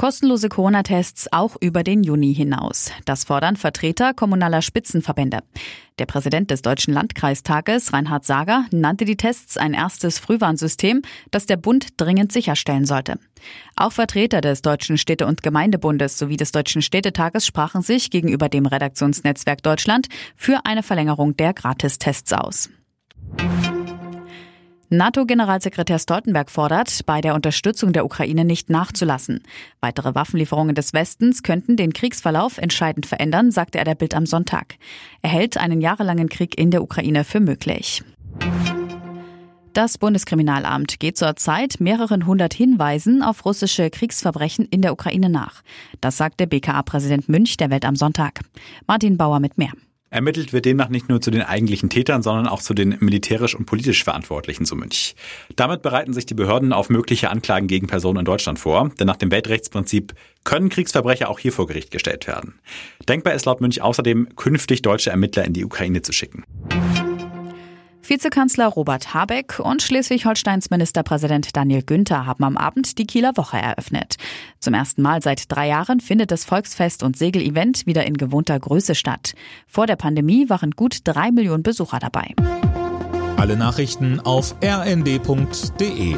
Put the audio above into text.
Kostenlose Corona-Tests auch über den Juni hinaus. Das fordern Vertreter kommunaler Spitzenverbände. Der Präsident des Deutschen Landkreistages, Reinhard Sager, nannte die Tests ein erstes Frühwarnsystem, das der Bund dringend sicherstellen sollte. Auch Vertreter des Deutschen Städte- und Gemeindebundes sowie des Deutschen Städtetages sprachen sich gegenüber dem Redaktionsnetzwerk Deutschland für eine Verlängerung der Gratistests aus. NATO-Generalsekretär Stoltenberg fordert, bei der Unterstützung der Ukraine nicht nachzulassen. Weitere Waffenlieferungen des Westens könnten den Kriegsverlauf entscheidend verändern, sagte er der Bild am Sonntag. Er hält einen jahrelangen Krieg in der Ukraine für möglich. Das Bundeskriminalamt geht zurzeit mehreren hundert Hinweisen auf russische Kriegsverbrechen in der Ukraine nach. Das sagte BKA-Präsident Münch der Welt am Sonntag. Martin Bauer mit mehr. Ermittelt wird demnach nicht nur zu den eigentlichen Tätern, sondern auch zu den militärisch und politisch Verantwortlichen zu Münch. Damit bereiten sich die Behörden auf mögliche Anklagen gegen Personen in Deutschland vor, denn nach dem Weltrechtsprinzip können Kriegsverbrecher auch hier vor Gericht gestellt werden. Denkbar ist laut Münch außerdem, künftig deutsche Ermittler in die Ukraine zu schicken. Vizekanzler Robert Habeck und Schleswig-Holsteins Ministerpräsident Daniel Günther haben am Abend die Kieler Woche eröffnet. Zum ersten Mal seit drei Jahren findet das Volksfest und Segelevent wieder in gewohnter Größe statt. Vor der Pandemie waren gut drei Millionen Besucher dabei. Alle Nachrichten auf rnd.de